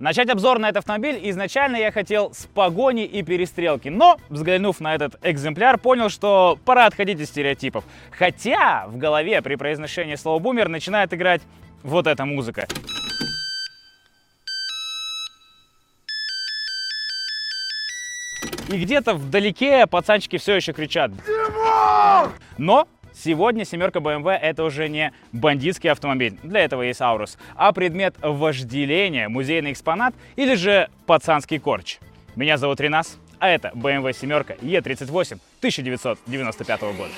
Начать обзор на этот автомобиль изначально я хотел с погони и перестрелки, но, взглянув на этот экземпляр, понял, что пора отходить от стереотипов. Хотя в голове при произношении слова «бумер» начинает играть вот эта музыка. И где-то вдалеке пацанчики все еще кричат Но Сегодня семерка BMW это уже не бандитский автомобиль, для этого есть Аурус, а предмет вожделения, музейный экспонат или же пацанский корч. Меня зовут Ренас, а это BMW семерка E38 1995 года.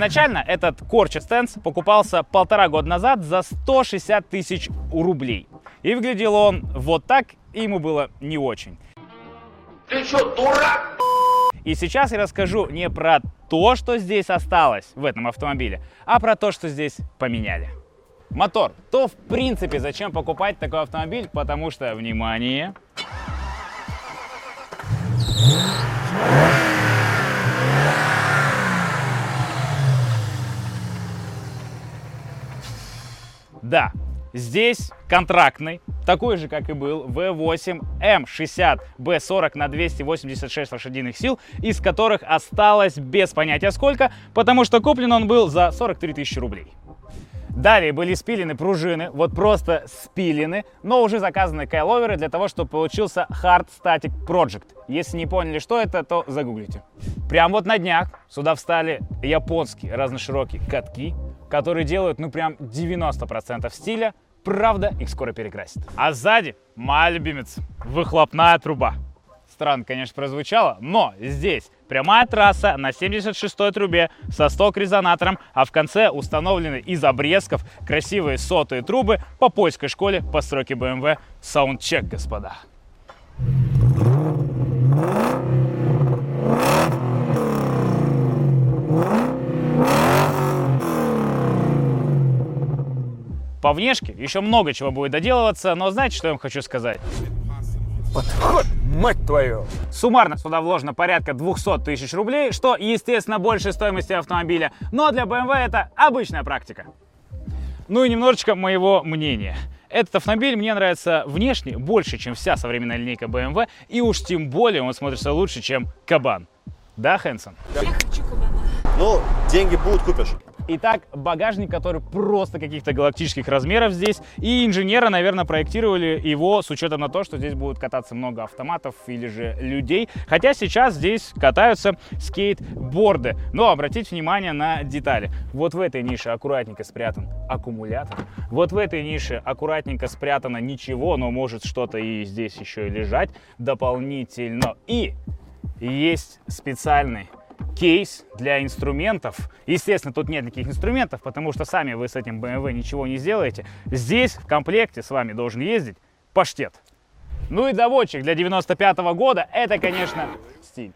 Изначально этот Corcha Stance покупался полтора года назад за 160 тысяч рублей. И выглядел он вот так, и ему было не очень. Ты что, дурак? И сейчас я расскажу не про то, что здесь осталось в этом автомобиле, а про то, что здесь поменяли. Мотор. То, в принципе, зачем покупать такой автомобиль, потому что, внимание, Да, здесь контрактный, такой же, как и был V8 M60 B40 на 286 лошадиных сил, из которых осталось без понятия сколько, потому что куплен он был за 43 тысячи рублей. Далее были спилены пружины, вот просто спилены, но уже заказаны кайловеры для того, чтобы получился Hard Static Project. Если не поняли, что это, то загуглите. Прям вот на днях сюда встали японские разноширокие катки, которые делают, ну, прям 90% стиля. Правда, их скоро перекрасят. А сзади моя любимец – выхлопная труба. Странно, конечно, прозвучало, но здесь прямая трасса на 76-й трубе со сток-резонатором, а в конце установлены из обрезков красивые сотые трубы по польской школе постройки BMW Soundcheck, господа. По внешке еще много чего будет доделываться, но знаете, что я вам хочу сказать? Подход, мать твою! Суммарно сюда вложено порядка 200 тысяч рублей, что, естественно, больше стоимости автомобиля, но для BMW это обычная практика. Ну и немножечко моего мнения. Этот автомобиль мне нравится внешне больше, чем вся современная линейка BMW, и уж тем более он смотрится лучше, чем Кабан. Да, Хэнсон? Я хочу кабана. Ну, деньги будут, купишь. Итак, багажник, который просто каких-то галактических размеров здесь. И инженеры, наверное, проектировали его с учетом на то, что здесь будут кататься много автоматов или же людей. Хотя сейчас здесь катаются скейтборды. Но обратите внимание на детали. Вот в этой нише аккуратненько спрятан аккумулятор. Вот в этой нише аккуратненько спрятано ничего, но может что-то и здесь еще и лежать дополнительно. И есть специальный кейс для инструментов. Естественно, тут нет никаких инструментов, потому что сами вы с этим BMW ничего не сделаете. Здесь в комплекте с вами должен ездить паштет. Ну и доводчик для 95 -го года, это, конечно, стиль.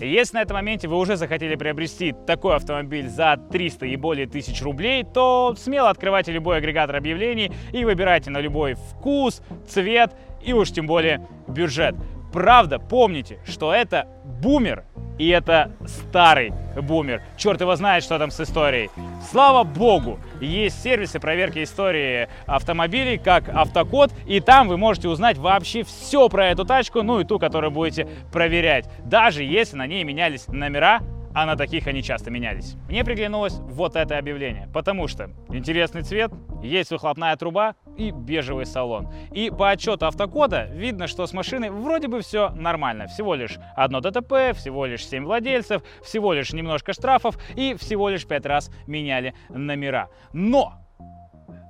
Если на этом моменте вы уже захотели приобрести такой автомобиль за 300 и более тысяч рублей, то смело открывайте любой агрегатор объявлений и выбирайте на любой вкус, цвет и уж тем более бюджет. Правда, помните, что это бумер, и это старый бумер. Черт его знает, что там с историей. Слава богу, есть сервисы проверки истории автомобилей, как Автокод, и там вы можете узнать вообще все про эту тачку, ну и ту, которую будете проверять. Даже если на ней менялись номера, а на таких они часто менялись. Мне приглянулось вот это объявление, потому что интересный цвет, есть выхлопная труба и бежевый салон. И по отчету автокода видно, что с машиной вроде бы все нормально. Всего лишь одно ДТП, всего лишь 7 владельцев, всего лишь немножко штрафов и всего лишь 5 раз меняли номера. Но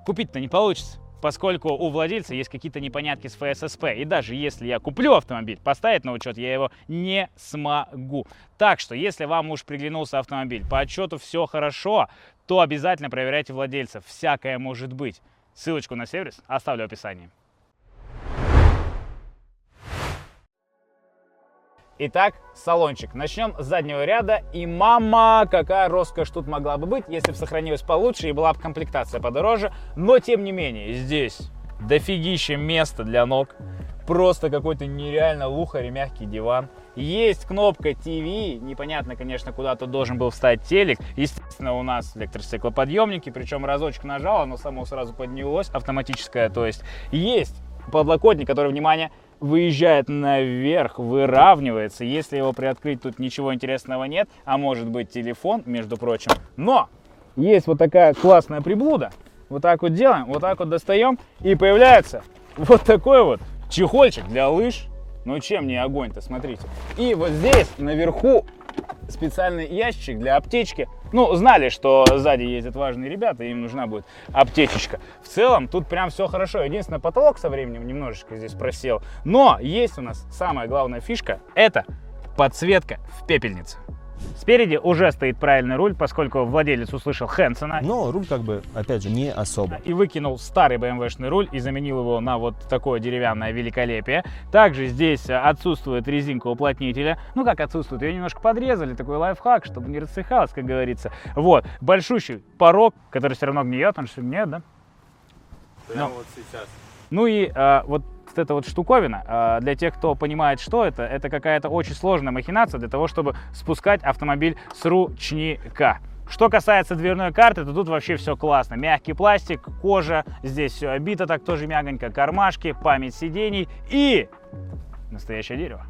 купить-то не получится поскольку у владельца есть какие-то непонятки с ФССП. И даже если я куплю автомобиль, поставить на учет я его не смогу. Так что, если вам уж приглянулся автомобиль, по отчету все хорошо, то обязательно проверяйте владельцев. Всякое может быть. Ссылочку на сервис оставлю в описании. Итак, салончик. Начнем с заднего ряда. И мама, какая роскошь тут могла бы быть, если бы сохранилась получше и была бы комплектация подороже. Но, тем не менее, здесь дофигище места для ног. Просто какой-то нереально лухарь и мягкий диван. Есть кнопка TV, непонятно, конечно, куда тут должен был встать телек. Естественно, у нас электростеклоподъемники, причем разочек нажал, оно само сразу поднялось, автоматическое, то есть есть подлокотник, который, внимание, выезжает наверх, выравнивается. Если его приоткрыть, тут ничего интересного нет, а может быть телефон, между прочим. Но есть вот такая классная приблуда. Вот так вот делаем, вот так вот достаем, и появляется вот такой вот чехольчик для лыж. Ну чем не огонь-то, смотрите. И вот здесь наверху специальный ящик для аптечки. Ну, знали, что сзади ездят важные ребята, им нужна будет аптечечка. В целом, тут прям все хорошо. Единственное, потолок со временем немножечко здесь просел. Но есть у нас самая главная фишка, это подсветка в пепельнице. Спереди уже стоит правильный руль, поскольку владелец услышал Хэнсона Но руль как бы, опять же, не особо. и выкинул старый BMW-шный руль и заменил его на вот такое деревянное великолепие. Также здесь отсутствует резинка уплотнителя. Ну как отсутствует? Ее немножко подрезали, такой лайфхак, чтобы не рассыхалось, как говорится. Вот, большущий порог, который все равно гниет, он что гниет, да? Прямо вот сейчас. Ну и э, вот эта вот штуковина, э, для тех, кто понимает, что это, это какая-то очень сложная махинация для того, чтобы спускать автомобиль с ручника. Что касается дверной карты, то тут вообще все классно. Мягкий пластик, кожа, здесь все обито так тоже мягонько, кармашки, память сидений и настоящее дерево.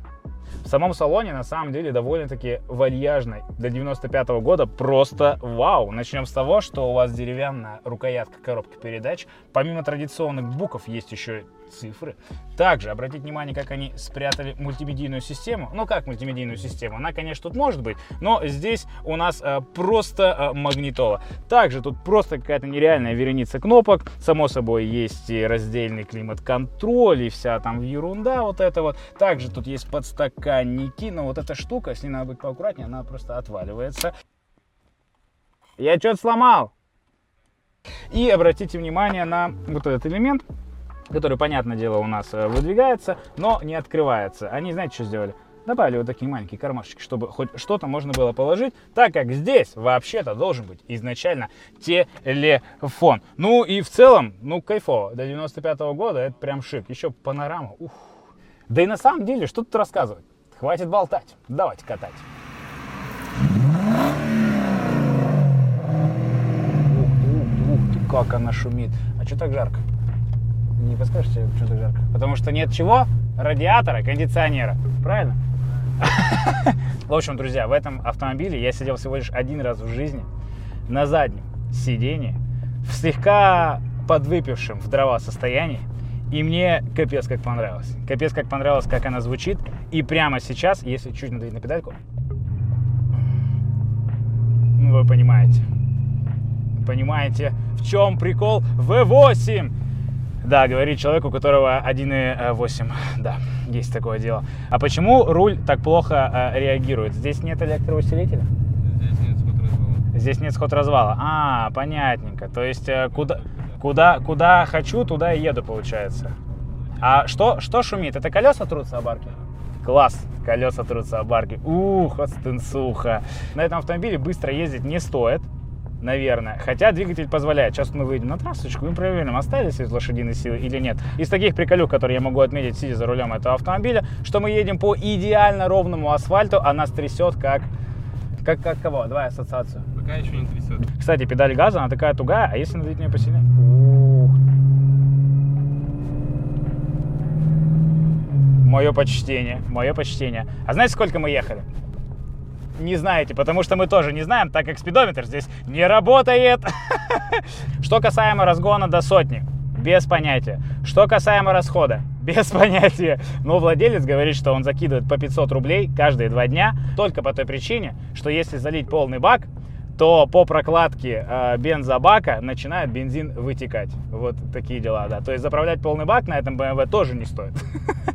В самом салоне на самом деле довольно-таки вальяжный. До 95 года просто вау. Начнем с того, что у вас деревянная рукоятка коробки передач. Помимо традиционных букв есть еще цифры. Также обратите внимание, как они спрятали мультимедийную систему. Ну как мультимедийную систему? Она, конечно, тут может быть, но здесь у нас э, просто э, магнитола. Также тут просто какая-то нереальная вереница кнопок. Само собой есть и раздельный климат-контроль и вся там ерунда вот это вот. Также тут есть подстаканники, но вот эта штука, с ней надо быть поаккуратнее, она просто отваливается. Я что-то сломал. И обратите внимание на вот этот элемент который, понятное дело, у нас э, выдвигается, но не открывается. Они, знаете, что сделали? Добавили вот такие маленькие кармашечки, чтобы хоть что-то можно было положить, так как здесь вообще-то должен быть изначально телефон. Ну и в целом, ну кайфово. До 95 -го года это прям шик. Еще панорама. Ух. Да и на самом деле, что тут рассказывать? Хватит болтать. Давайте катать. Ух ты, как она шумит. А что так жарко? Не подскажете, почему так жарко? Потому что нет чего? Радиатора, кондиционера. Правильно? В общем, друзья, в этом автомобиле я сидел всего лишь один раз в жизни на заднем сидении, в слегка подвыпившем в дрова состоянии. И мне капец как понравилось. Капец как понравилось, как она звучит. И прямо сейчас, если чуть надавить на педальку, ну вы понимаете. Понимаете, в чем прикол V8? Да, говорит человек, у которого 1.8. Да, есть такое дело. А почему руль так плохо э, реагирует? Здесь нет электроусилителя? Здесь нет сход развала. Здесь нет сход развала. А, понятненько. То есть э, куда, куда, куда хочу, туда и еду, получается. А что, что шумит? Это колеса трутся об арки? Класс, колеса трутся об арки. Ух, отстынсуха. На этом автомобиле быстро ездить не стоит наверное. Хотя двигатель позволяет. Сейчас мы выйдем на трассочку и проверим, остались из лошадиной силы или нет. Из таких приколюк, которые я могу отметить, сидя за рулем этого автомобиля, что мы едем по идеально ровному асфальту, а нас трясет как... Как, как кого? Давай ассоциацию. Пока еще не трясет. Кстати, педаль газа, она такая тугая, а если надавить на нее посильнее? Ух. Мое почтение, мое почтение. А знаете, сколько мы ехали? не знаете, потому что мы тоже не знаем, так как спидометр здесь не работает. Что касаемо разгона до сотни, без понятия. Что касаемо расхода, без понятия. Но владелец говорит, что он закидывает по 500 рублей каждые два дня, только по той причине, что если залить полный бак, то по прокладке э, бензобака начинает бензин вытекать. Вот такие дела, да. То есть заправлять полный бак на этом BMW тоже не стоит.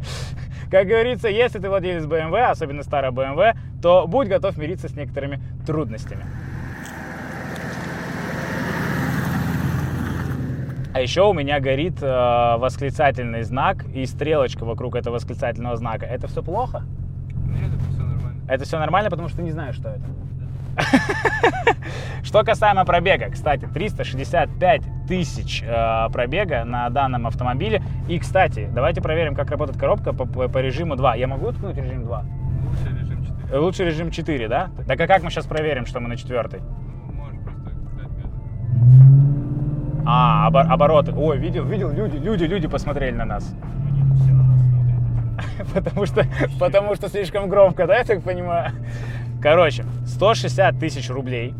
Как говорится, если ты владелец BMW, особенно старая BMW, то будь готов мириться с некоторыми трудностями. А еще у меня горит э, восклицательный знак и стрелочка вокруг этого восклицательного знака. Это все плохо? Нет, это все нормально. Это все нормально, потому что ты не знаешь, что это. Что касаемо пробега, кстати, 365 тысяч э, пробега на данном автомобиле. И, кстати, давайте проверим, как работает коробка по, по- по режиму 2. Я могу ткнуть режим 2? Лучше режим 4. Э, Лучше режим 4, да? Так а как мы сейчас проверим, что мы на четвертой? А, обо- обороты. Ой, видел, видел, люди, люди, люди посмотрели на нас. Потому что, потому что слишком громко, да, я так понимаю? Короче, 160 тысяч рублей,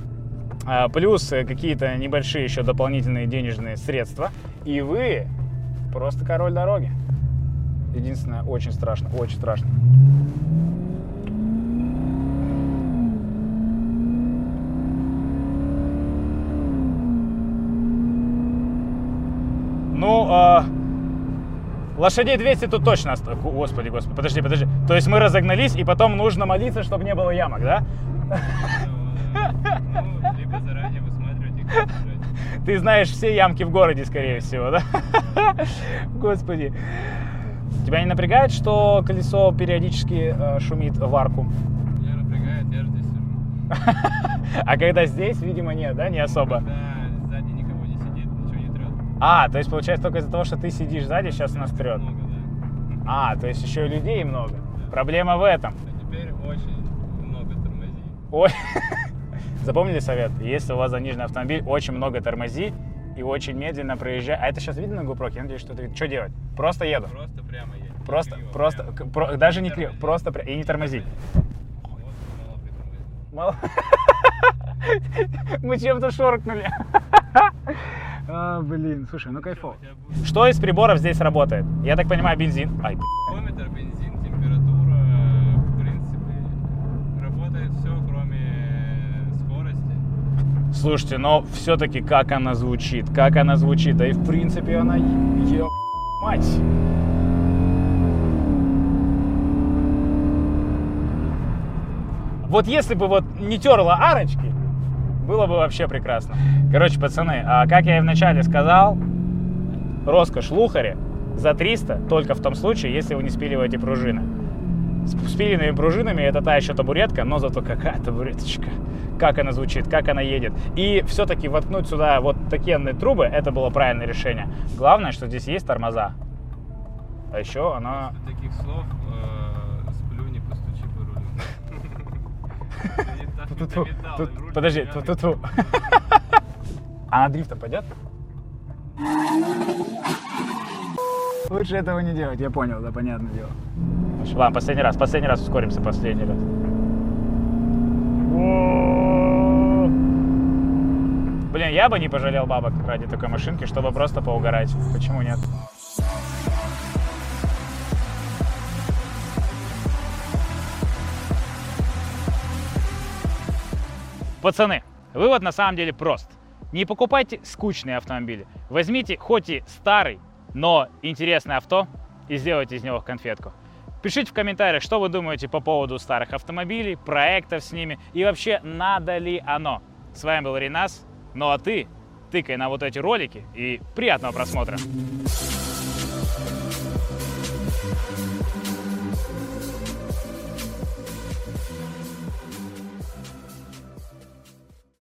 а, плюс э, какие-то небольшие еще дополнительные денежные средства, и вы просто король дороги. Единственное, очень страшно, очень страшно. Ну, а, лошадей 200 тут точно Господи, господи, подожди, подожди. То есть мы разогнались, и потом нужно молиться, чтобы не было ямок, да? Ну, либо заранее высматривать. Ты знаешь все ямки в городе, скорее всего, да? Господи. Тебя не напрягает, что колесо периодически э, шумит в арку? Меня напрягает, я же здесь сижу. А когда здесь, видимо, нет, да, не особо? Да, сзади никого не сидит, ничего не трет. А, то есть получается только из-за того, что ты сидишь сзади, сейчас нас трет. Много, да. А, то есть еще и людей много. Проблема в этом. А теперь очень много тормози. Ой. Запомнили совет? Если у вас заниженный автомобиль, очень много тормози и очень медленно проезжай. А это сейчас видно на GoPro? Я надеюсь, что это видно. Что делать? Просто еду. Просто прямо. Не Просто, криво, просто, прямо. про- даже не криво, тормози. просто пря- и не тормози. Вот. Мало. Мы чем-то шоркнули. А, блин, слушай, ну кайфово. Что из приборов здесь работает? Я так понимаю, бензин. Ай, б***ь. Термометр, бензин, температура, в принципе, работает все, кроме скорости. Слушайте, но все-таки как она звучит, как она звучит, да и в принципе она е- мать. Вот если бы вот не терла арочки, было бы вообще прекрасно. Короче, пацаны, а как я и вначале сказал, роскошь лухари за 300 только в том случае, если вы не спиливаете пружины. С спиленными пружинами это та еще табуретка, но зато какая табуреточка. Как она звучит, как она едет. И все-таки воткнуть сюда вот такие трубы, это было правильное решение. Главное, что здесь есть тормоза. А еще она... После таких слов э, сплю, не постучи по рулю. Ту-ту-ту. Тут- Подожди, ту-ту-ту. А на дрифта пойдет? Лучше этого не делать, я понял, да, понятное дело. Ладно, последний раз, последний раз ускоримся, последний раз. Блин, я бы не пожалел бабок ради такой машинки, чтобы просто поугарать. Почему нет? Пацаны, вывод на самом деле прост. Не покупайте скучные автомобили. Возьмите хоть и старый, но интересное авто и сделайте из него конфетку. Пишите в комментариях, что вы думаете по поводу старых автомобилей, проектов с ними и вообще надо ли оно. С вами был Ренас. Ну а ты тыкай на вот эти ролики и приятного просмотра.